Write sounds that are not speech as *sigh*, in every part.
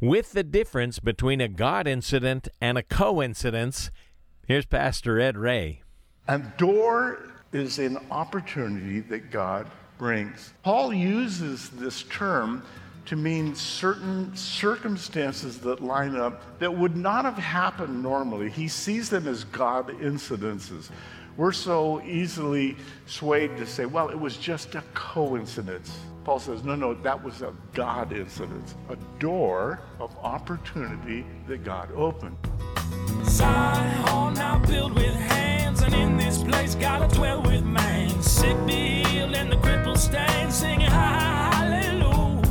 with the difference between a God incident and a coincidence. Here's Pastor Ed Ray. A door is an opportunity that God brings. Paul uses this term to mean certain circumstances that line up that would not have happened normally. He sees them as God incidences. We're so easily swayed to say, well, it was just a coincidence. Paul says, no, no, that was a God incident, a door of opportunity that God opened. Zion now with hands, and in this place dwell with man. Sick be healed and the stand, singing hallelujah.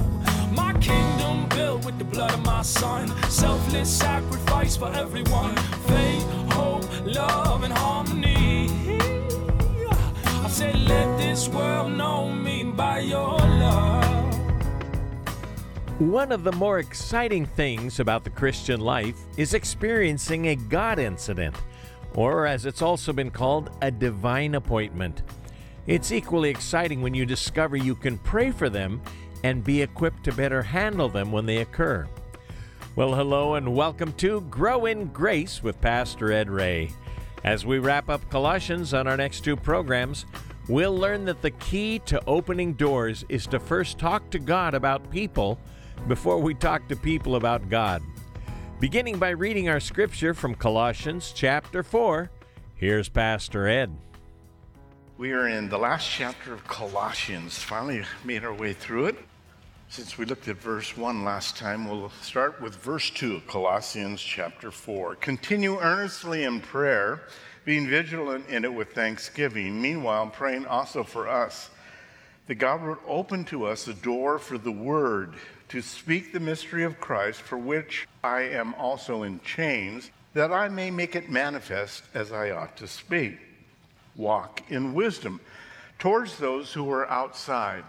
My kingdom built with the blood of my son, selfless sacrifice for everyone. Faith, One of the more exciting things about the Christian life is experiencing a God incident, or as it's also been called, a divine appointment. It's equally exciting when you discover you can pray for them and be equipped to better handle them when they occur. Well, hello and welcome to Grow in Grace with Pastor Ed Ray. As we wrap up Colossians on our next two programs, we'll learn that the key to opening doors is to first talk to God about people before we talk to people about God. Beginning by reading our scripture from Colossians chapter 4, here's Pastor Ed. We are in the last chapter of Colossians, finally made our way through it. Since we looked at verse 1 last time, we'll start with verse 2 of Colossians chapter 4. Continue earnestly in prayer, being vigilant in it with thanksgiving, meanwhile, praying also for us, that God would open to us a door for the word to speak the mystery of Christ, for which I am also in chains, that I may make it manifest as I ought to speak. Walk in wisdom towards those who are outside,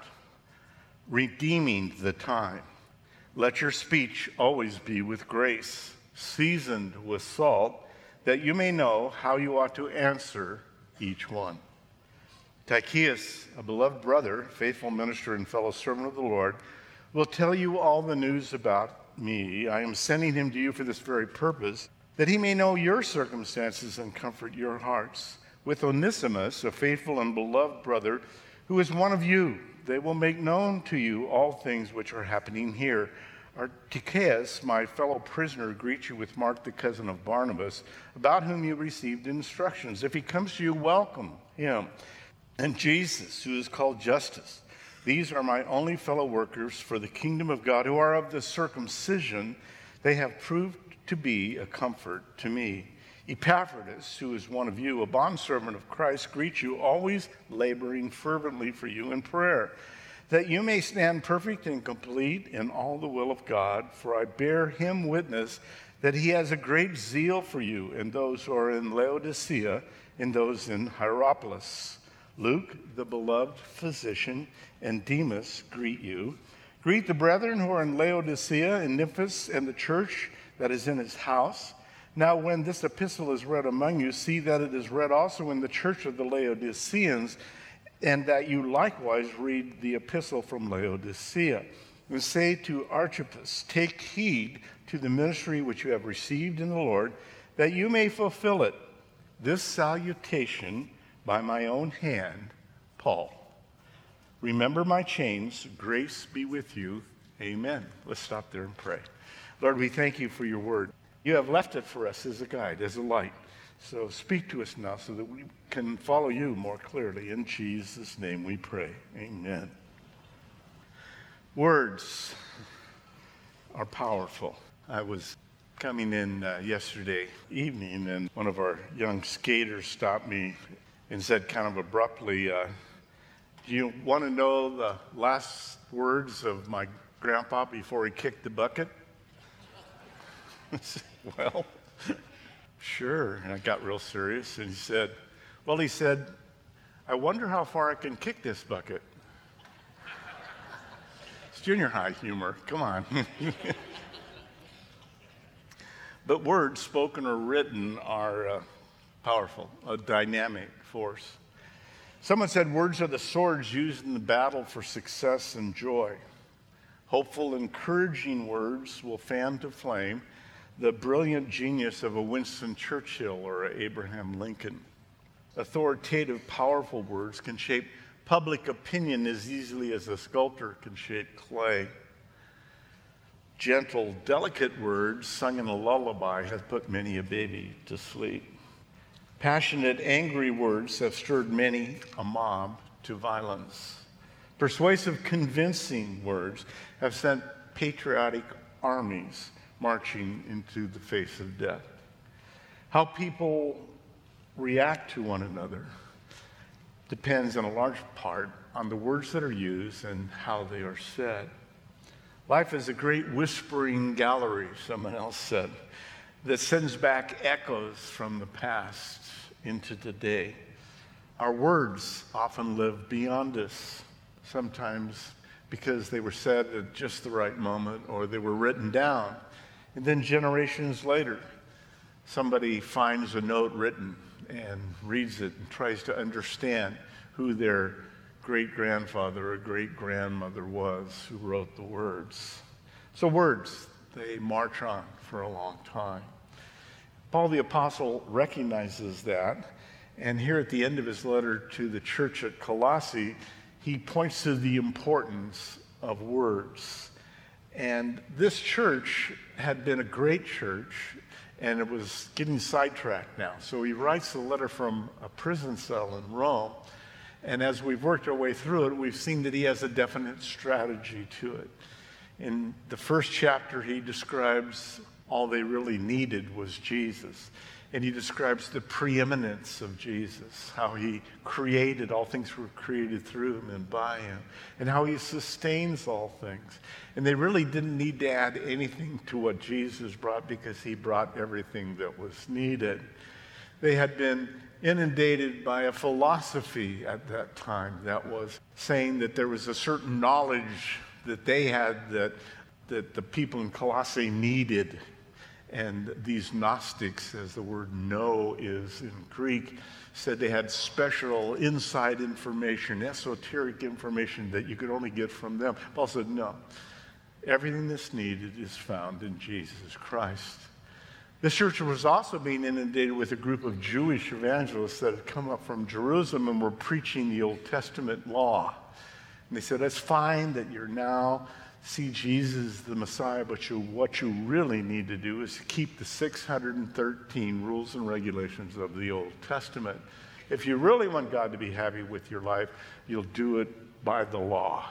redeeming the time. Let your speech always be with grace, seasoned with salt, that you may know how you ought to answer each one. Tychicus, a beloved brother, faithful minister, and fellow servant of the Lord, will tell you all the news about me. I am sending him to you for this very purpose, that he may know your circumstances and comfort your hearts. With Onesimus, a faithful and beloved brother, who is one of you, they will make known to you all things which are happening here. Aristarchus, my fellow prisoner, greets you with Mark, the cousin of Barnabas, about whom you received instructions. If he comes to you, welcome him. And Jesus, who is called Justus. These are my only fellow workers for the kingdom of God, who are of the circumcision. They have proved to be a comfort to me. Epaphroditus, who is one of you, a bondservant of Christ, greets you, always laboring fervently for you in prayer, that you may stand perfect and complete in all the will of God. For I bear him witness that he has a great zeal for you and those who are in Laodicea and those in Hierapolis. Luke, the beloved physician, and Demas greet you. Greet the brethren who are in Laodicea and Nymphas and the church that is in his house. Now, when this epistle is read among you, see that it is read also in the church of the Laodiceans, and that you likewise read the epistle from Laodicea. And say to Archippus, Take heed to the ministry which you have received in the Lord, that you may fulfill it. This salutation by my own hand, Paul. Remember my chains. Grace be with you. Amen. Let's stop there and pray. Lord, we thank you for your word. You have left it for us as a guide, as a light. So speak to us now so that we can follow you more clearly. In Jesus' name we pray. Amen. Words are powerful. I was coming in uh, yesterday evening, and one of our young skaters stopped me and said, kind of abruptly, uh, Do you want to know the last words of my grandpa before he kicked the bucket? *laughs* I said, well, sure. And I got real serious, and he said, Well, he said, I wonder how far I can kick this bucket. *laughs* It's junior high humor. Come on. *laughs* but words, spoken or written, are uh, powerful, a dynamic force. Someone said words are the swords used in the battle for success and joy. Hopeful, encouraging words will fan to flame the brilliant genius of a Winston Churchill or a Abraham Lincoln. Authoritative, powerful words can shape public opinion as easily as a sculptor can shape clay. Gentle, delicate words sung in a lullaby have put many a baby to sleep. Passionate, angry words have stirred many a mob to violence. Persuasive, convincing words have sent patriotic armies marching into the face of death. How people react to one another depends in a large part on the words that are used and how they are said. Life is a great whispering gallery, someone else said, that sends back echoes from the past into today. Our words often live beyond us, sometimes because they were said at just the right moment or they were written down. And then generations later, somebody finds a note written and reads it and tries to understand who their great grandfather or great grandmother was who wrote the words. So, words, they march on for a long time. Paul the Apostle recognizes that, and here at the end of his letter to the church at Colossae, he points to the importance of words. And this church had been a great church, and it was getting sidetracked now. So he writes a letter from a prison cell in Rome. And as we've worked our way through it, we've seen that he has a definite strategy to it. In the first chapter, he describes all they really needed was Jesus. And he describes the preeminence of Jesus, how he created, all things were created through him and by him, and how he sustains all things. And they really didn't need to add anything to what Jesus brought because he brought everything that was needed. They had been inundated by a philosophy at that time that was saying that there was a certain knowledge that they had that, that the people in Colossae needed and these Gnostics, as the word know is in Greek, said they had special inside information, esoteric information that you could only get from them. Paul said, no. Everything that's needed is found in Jesus Christ. The church was also being inundated with a group of Jewish evangelists that had come up from Jerusalem and were preaching the Old Testament law. And they said, It's fine that you're now see Jesus the Messiah, but you, what you really need to do is keep the 613 rules and regulations of the Old Testament. If you really want God to be happy with your life, you'll do it by the law.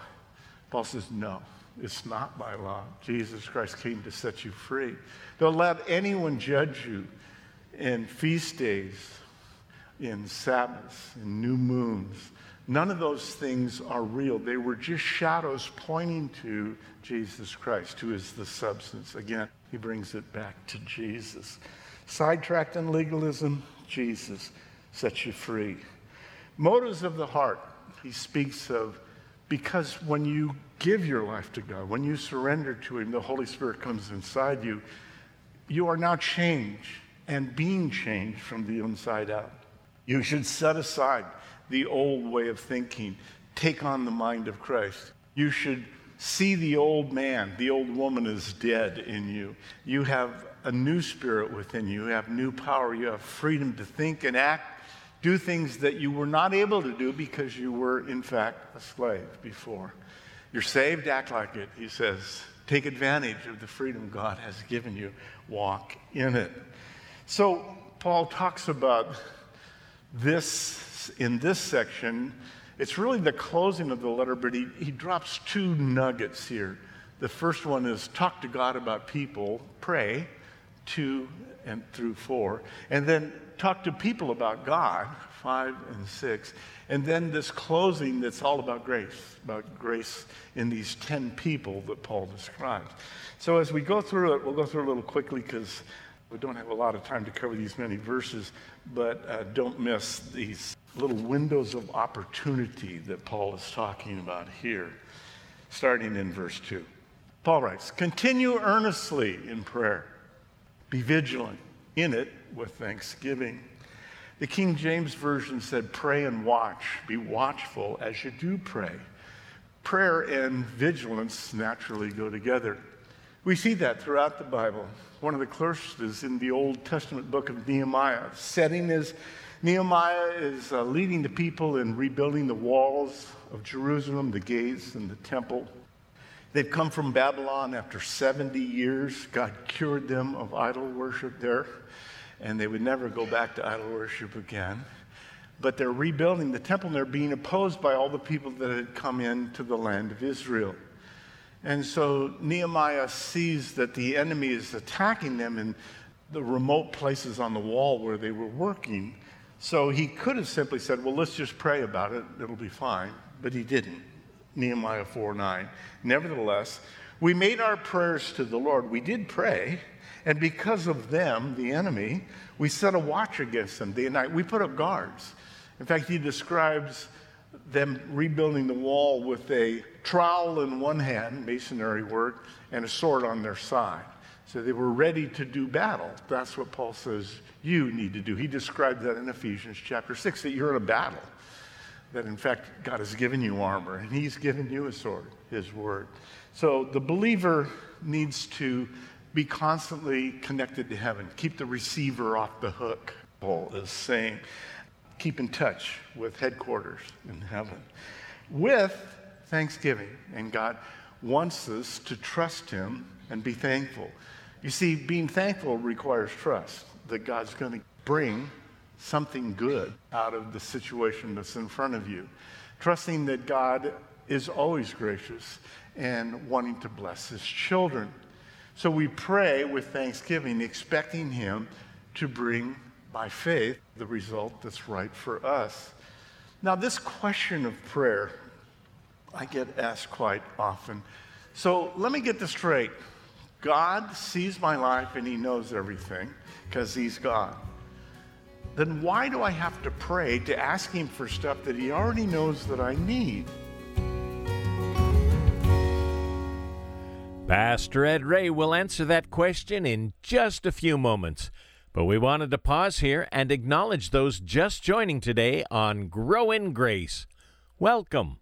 Paul says, no, it's not by law. Jesus Christ came to set you free. Don't let anyone judge you in feast days, in Sabbaths, in new moons, None of those things are real. They were just shadows pointing to Jesus Christ, who is the substance. Again, he brings it back to Jesus. Sidetracked in legalism, Jesus sets you free. Motives of the heart, he speaks of because when you give your life to God, when you surrender to Him, the Holy Spirit comes inside you. You are now changed and being changed from the inside out. You should set aside the old way of thinking. Take on the mind of Christ. You should see the old man, the old woman is dead in you. You have a new spirit within you. You have new power. You have freedom to think and act, do things that you were not able to do because you were, in fact, a slave before. You're saved, act like it, he says. Take advantage of the freedom God has given you, walk in it. So, Paul talks about this in this section, it's really the closing of the letter, but he, he drops two nuggets here. The first one is talk to God about people, pray, two and through four, and then talk to people about God, five and six, and then this closing that's all about grace, about grace in these 10 people that Paul describes. So as we go through it, we'll go through a little quickly because we don't have a lot of time to cover these many verses, but uh, don't miss these little windows of opportunity that Paul is talking about here, starting in verse 2. Paul writes, Continue earnestly in prayer, be vigilant in it with thanksgiving. The King James Version said, Pray and watch, be watchful as you do pray. prayer and vigilance naturally go together. We see that throughout the Bible. One of the is in the Old Testament book of Nehemiah. Setting is Nehemiah is uh, leading the people in rebuilding the walls of Jerusalem, the gates, and the temple. They've come from Babylon after 70 years. God cured them of idol worship there, and they would never go back to idol worship again. But they're rebuilding the temple, and they're being opposed by all the people that had come into the land of Israel. And so Nehemiah sees that the enemy is attacking them in the remote places on the wall where they were working. So he could have simply said, Well, let's just pray about it, it'll be fine. But he didn't. Nehemiah 4 9. Nevertheless, we made our prayers to the Lord. We did pray, and because of them, the enemy, we set a watch against them day and night. We put up guards. In fact, he describes them rebuilding the wall with a trowel in one hand, masonry work, and a sword on their side. So they were ready to do battle. That's what Paul says you need to do. He described that in Ephesians chapter 6 that you're in a battle. That in fact, God has given you armor and He's given you a sword, His word. So the believer needs to be constantly connected to heaven, keep the receiver off the hook, Paul is saying. Keep in touch with headquarters in heaven with thanksgiving. And God wants us to trust Him and be thankful. You see, being thankful requires trust that God's going to bring something good out of the situation that's in front of you. Trusting that God is always gracious and wanting to bless his children. So we pray with thanksgiving, expecting him to bring by faith the result that's right for us. Now, this question of prayer, I get asked quite often. So let me get this straight. God sees my life and He knows everything because He's God. Then why do I have to pray to ask Him for stuff that He already knows that I need? Pastor Ed Ray will answer that question in just a few moments. But we wanted to pause here and acknowledge those just joining today on Grow in Grace. Welcome.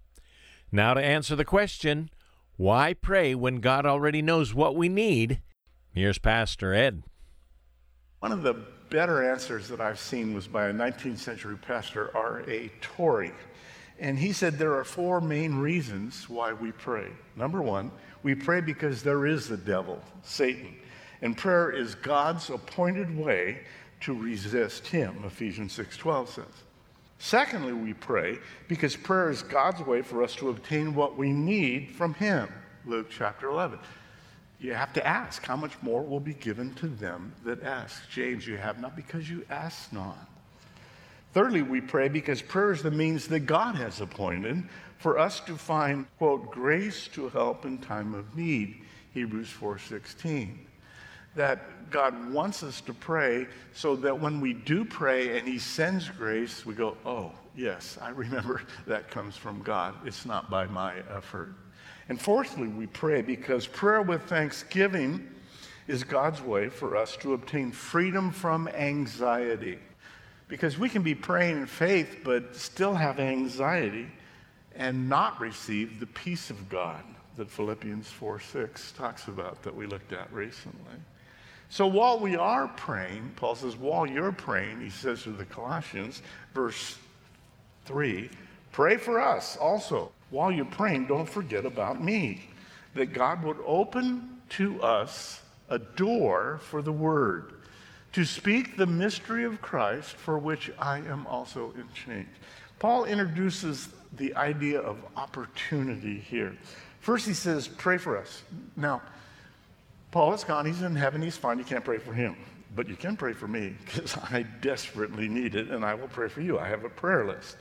Now, to answer the question, why pray when God already knows what we need? Here's Pastor Ed. One of the better answers that I've seen was by a 19th century pastor, R.A. Torrey. And he said there are four main reasons why we pray. Number one, we pray because there is the devil, Satan. And prayer is God's appointed way to resist him, Ephesians 6:12 says. Secondly, we pray because prayer is God's way for us to obtain what we need from Him. Luke chapter 11. You have to ask, how much more will be given to them that ask? James, you have not because you ask not. Thirdly, we pray because prayer is the means that God has appointed for us to find, quote, grace to help in time of need. Hebrews 4:16 that God wants us to pray so that when we do pray and He sends grace, we go, oh, yes, I remember *laughs* that comes from God. It's not by my effort. And fourthly, we pray because prayer with thanksgiving is God's way for us to obtain freedom from anxiety. Because we can be praying in faith but still have anxiety and not receive the peace of God that Philippians 4 6 talks about that we looked at recently. So while we are praying, Paul says, while you're praying, he says to the Colossians, verse 3, pray for us also. While you're praying, don't forget about me, that God would open to us a door for the word to speak the mystery of Christ for which I am also in chains. Paul introduces the idea of opportunity here. First, he says, pray for us. Now, Paul is gone. He's in heaven. He's fine. You can't pray for him. But you can pray for me because *laughs* I desperately need it and I will pray for you. I have a prayer list.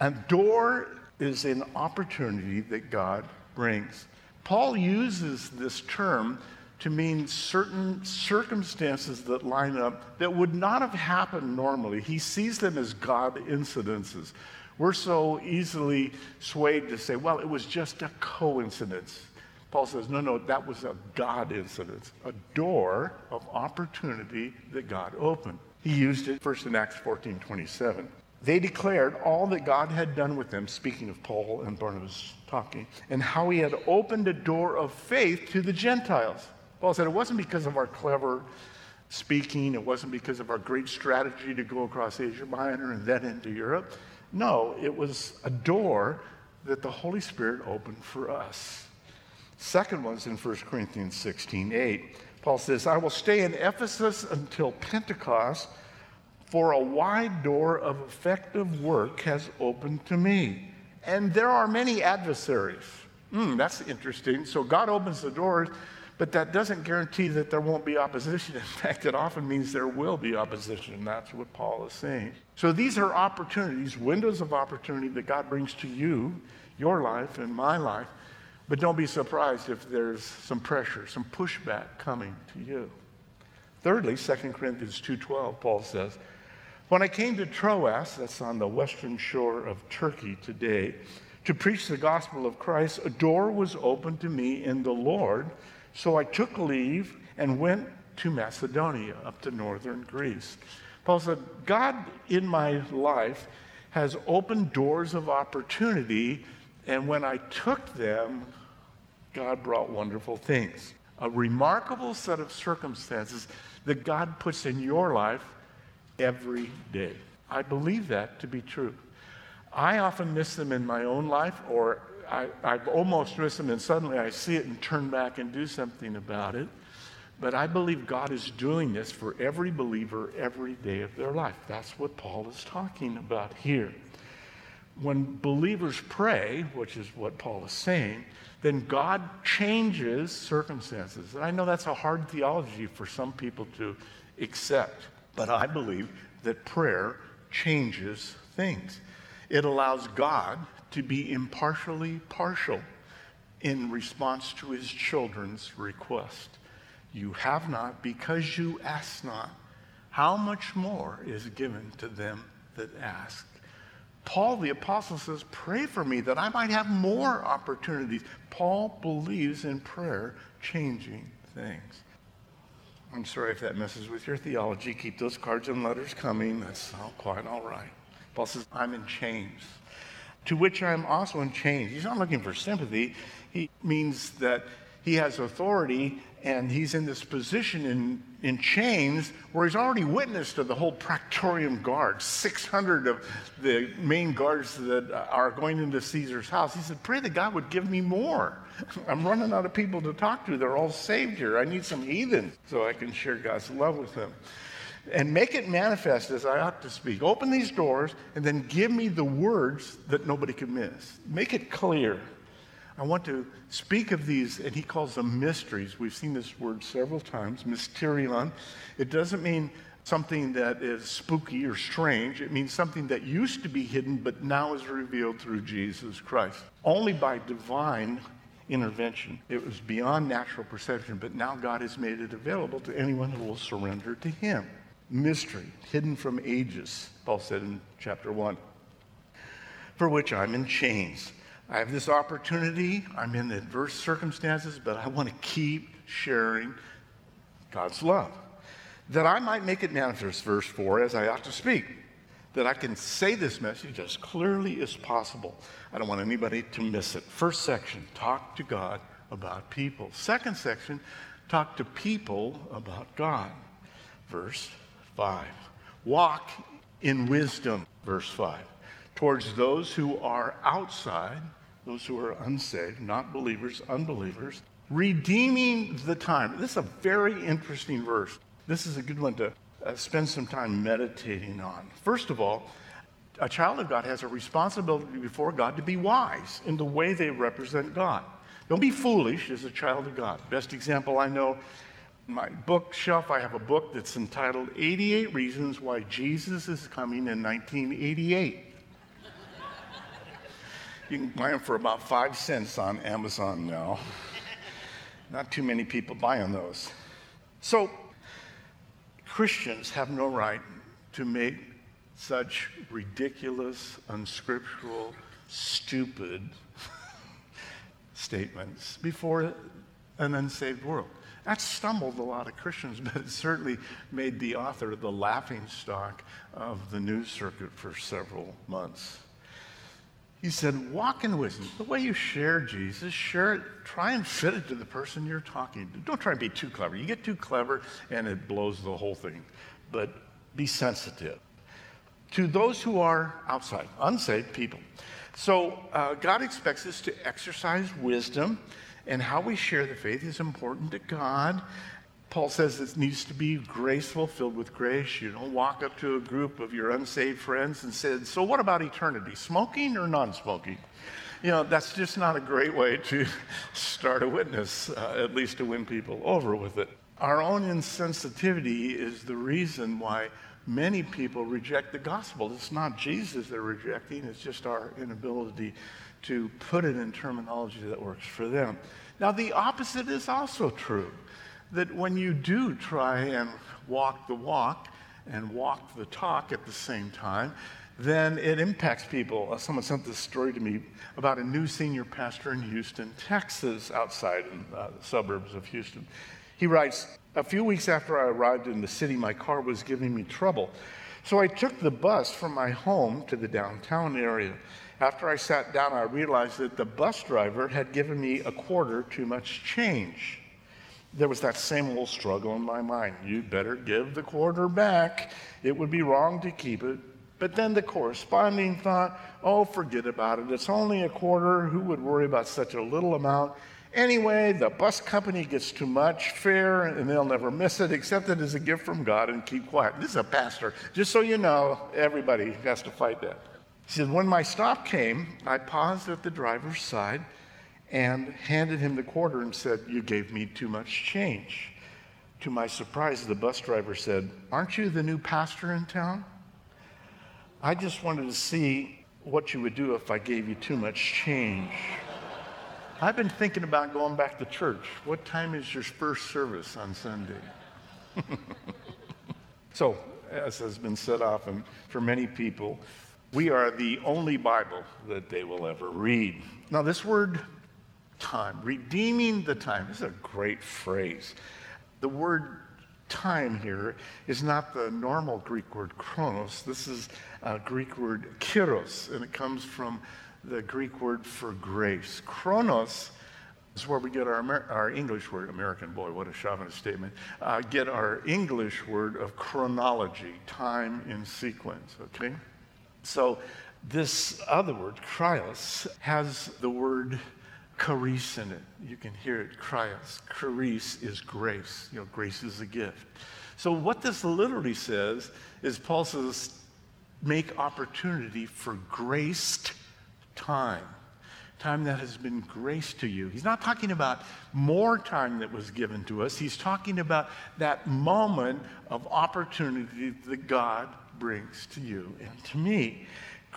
A door is an opportunity that God brings. Paul uses this term to mean certain circumstances that line up that would not have happened normally. He sees them as God incidences. We're so easily swayed to say, well, it was just a coincidence. Paul says, no, no, that was a God incident, a door of opportunity that God opened. He used it first in Acts 14 27. They declared all that God had done with them, speaking of Paul and Barnabas talking, and how he had opened a door of faith to the Gentiles. Paul said it wasn't because of our clever speaking, it wasn't because of our great strategy to go across Asia Minor and then into Europe. No, it was a door that the Holy Spirit opened for us. Second one's in 1 Corinthians 16 8. Paul says, I will stay in Ephesus until Pentecost, for a wide door of effective work has opened to me. And there are many adversaries. Hmm, that's interesting. So God opens the doors, but that doesn't guarantee that there won't be opposition. *laughs* In fact, it often means there will be opposition. That's what Paul is saying. So these are opportunities, windows of opportunity that God brings to you, your life, and my life but don't be surprised if there's some pressure, some pushback coming to you. Thirdly, 2 Corinthians 2:12, Paul says, "When I came to Troas, that's on the western shore of Turkey today, to preach the gospel of Christ, a door was opened to me in the Lord, so I took leave and went to Macedonia, up to northern Greece." Paul said, "God in my life has opened doors of opportunity, and when I took them, God brought wonderful things. A remarkable set of circumstances that God puts in your life every day. I believe that to be true. I often miss them in my own life, or I, I've almost missed them, and suddenly I see it and turn back and do something about it. But I believe God is doing this for every believer every day of their life. That's what Paul is talking about here. When believers pray, which is what Paul is saying, then God changes circumstances. And I know that's a hard theology for some people to accept, but I believe that prayer changes things. It allows God to be impartially partial in response to his children's request. You have not because you ask not. How much more is given to them that ask? Paul the apostle says, Pray for me that I might have more opportunities. Paul believes in prayer changing things. I'm sorry if that messes with your theology. Keep those cards and letters coming. That's all quite all right. Paul says, I'm in chains, to which I'm also in chains. He's not looking for sympathy. He means that he has authority and he's in this position in, in chains where he's already witnessed to the whole Praetorian Guard, 600 of the main guards that are going into Caesar's house. He said, Pray that God would give me more. I'm running out of people to talk to. They're all saved here. I need some heathens so I can share God's love with them. And make it manifest as I ought to speak. Open these doors and then give me the words that nobody can miss. Make it clear. I want to speak of these, and he calls them mysteries. We've seen this word several times, mysterion. It doesn't mean something that is spooky or strange. It means something that used to be hidden, but now is revealed through Jesus Christ. Only by divine intervention. It was beyond natural perception, but now God has made it available to anyone who will surrender to Him. Mystery, hidden from ages, Paul said in chapter 1, for which I'm in chains. I have this opportunity. I'm in adverse circumstances, but I want to keep sharing God's love. That I might make it manifest, verse 4, as I ought to speak. That I can say this message as clearly as possible. I don't want anybody to miss it. First section, talk to God about people. Second section, talk to people about God. Verse 5. Walk in wisdom, verse 5, towards those who are outside those who are unsaved, not believers, unbelievers, redeeming the time. This is a very interesting verse. This is a good one to uh, spend some time meditating on. First of all, a child of God has a responsibility before God to be wise in the way they represent God. Don't be foolish as a child of God. Best example I know my bookshelf, I have a book that's entitled 88 Reasons Why Jesus is Coming in 1988. You can buy them for about five cents on Amazon now. Not too many people buying those. So, Christians have no right to make such ridiculous, unscriptural, stupid *laughs* statements before an unsaved world. That stumbled a lot of Christians, *laughs* but it certainly made the author the laughing stock of the news circuit for several months. He said, walk in wisdom. The way you share Jesus, share it, try and fit it to the person you're talking to. Don't try and be too clever. You get too clever and it blows the whole thing. But be sensitive to those who are outside, unsaved people. So uh, God expects us to exercise wisdom, and how we share the faith is important to God. Paul says it needs to be graceful, filled with grace. You don't walk up to a group of your unsaved friends and say, So, what about eternity? Smoking or non smoking? You know, that's just not a great way to *laughs* start a witness, uh, at least to win people over with it. Our own insensitivity is the reason why many people reject the gospel. It's not Jesus they're rejecting, it's just our inability to put it in terminology that works for them. Now, the opposite is also true that when you do try and walk the walk and walk the talk at the same time, then it impacts people. Uh, someone sent this story to me about a new senior pastor in Houston, Texas, outside in uh, the suburbs of Houston. He writes, A few weeks after I arrived in the city, my car was giving me trouble. So I took the bus from my home to the downtown area. After I sat down, I realized that the bus driver had given me a quarter too much change there was that same little struggle in my mind. You'd better give the quarter back. It would be wrong to keep it. But then the corresponding thought, oh, forget about it. It's only a quarter. Who would worry about such a little amount? Anyway, the bus company gets too much fare and they'll never miss it. Accept it as a gift from God and keep quiet. This is a pastor. Just so you know, everybody has to fight that. He said, When my stop came, I paused at the driver's side and handed him the quarter and said, You gave me too much change. To my surprise, the bus driver said, Aren't you the new pastor in town? I just wanted to see what you would do if I gave you too much change. I've been thinking about going back to church. What time is your first service on Sunday? *laughs* so, as has been said often, for many people, we are the only Bible that they will ever read. Now, this word time, redeeming the time. This is a great phrase. The word time here is not the normal Greek word chronos. This is a Greek word kairos, and it comes from the Greek word for grace. Chronos is where we get our, Amer- our English word, American boy, what a chauvinist statement, uh, get our English word of chronology, time in sequence, okay? So this other word, kairos, has the word charis in it. You can hear it, charis. Charis is grace. You know, grace is a gift. So what this literally says is Paul says, make opportunity for graced time. Time that has been graced to you. He's not talking about more time that was given to us. He's talking about that moment of opportunity that God brings to you and to me.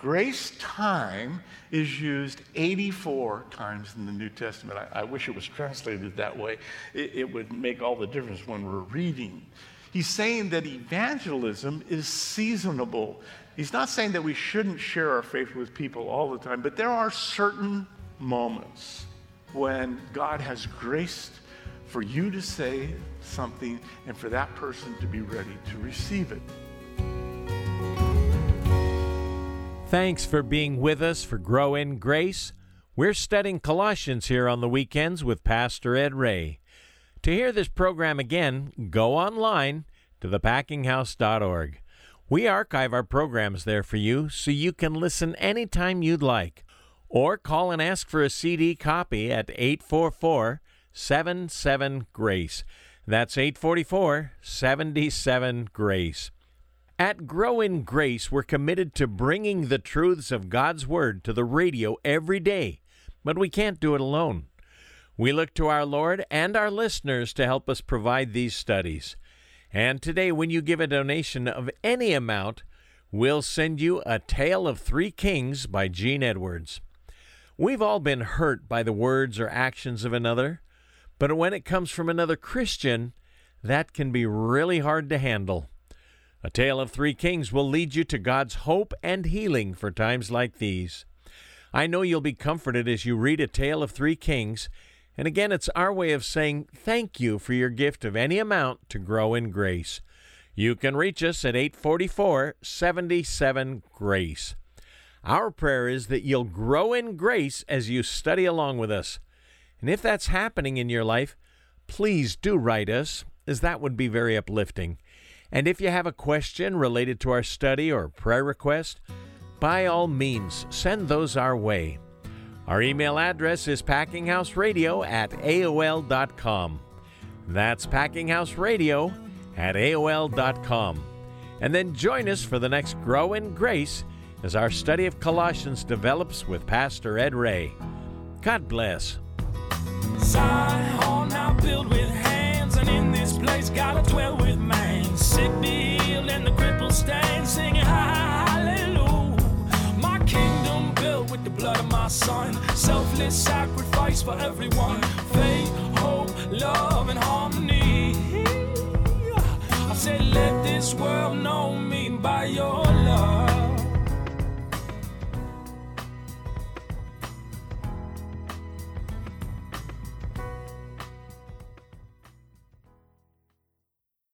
Grace time is used 84 times in the New Testament. I, I wish it was translated that way. It, it would make all the difference when we're reading. He's saying that evangelism is seasonable. He's not saying that we shouldn't share our faith with people all the time, but there are certain moments when God has graced for you to say something and for that person to be ready to receive it. Thanks for being with us for Grow in Grace. We're studying Colossians here on the weekends with Pastor Ed Ray. To hear this program again, go online to thepackinghouse.org. We archive our programs there for you so you can listen anytime you'd like. Or call and ask for a CD copy at 844 77 Grace. That's 844 77 Grace. At Grow in Grace, we're committed to bringing the truths of God's Word to the radio every day, but we can't do it alone. We look to our Lord and our listeners to help us provide these studies. And today, when you give a donation of any amount, we'll send you A Tale of Three Kings by Gene Edwards. We've all been hurt by the words or actions of another, but when it comes from another Christian, that can be really hard to handle. A Tale of Three Kings will lead you to God's hope and healing for times like these. I know you'll be comforted as you read A Tale of Three Kings, And again, it's our way of saying thank you for your gift of any amount to grow in grace. You can reach us at 844 77 Grace. Our prayer is that you'll grow in grace as you study along with us. And if that's happening in your life, please do write us, as that would be very uplifting. And if you have a question related to our study or prayer request, by all means, send those our way. Our email address is packinghouseradio at AOL.com. That's packinghouseradio at AOL.com. And then join us for the next Grow in Grace as our study of Colossians develops with Pastor Ed Ray. God bless. And in this place gotta dwell with man. Sick be healed and the crippled stand, singing hallelujah. My kingdom built with the blood of my son, selfless sacrifice for everyone. Faith, hope, love, and harmony. I said, let this world know me by your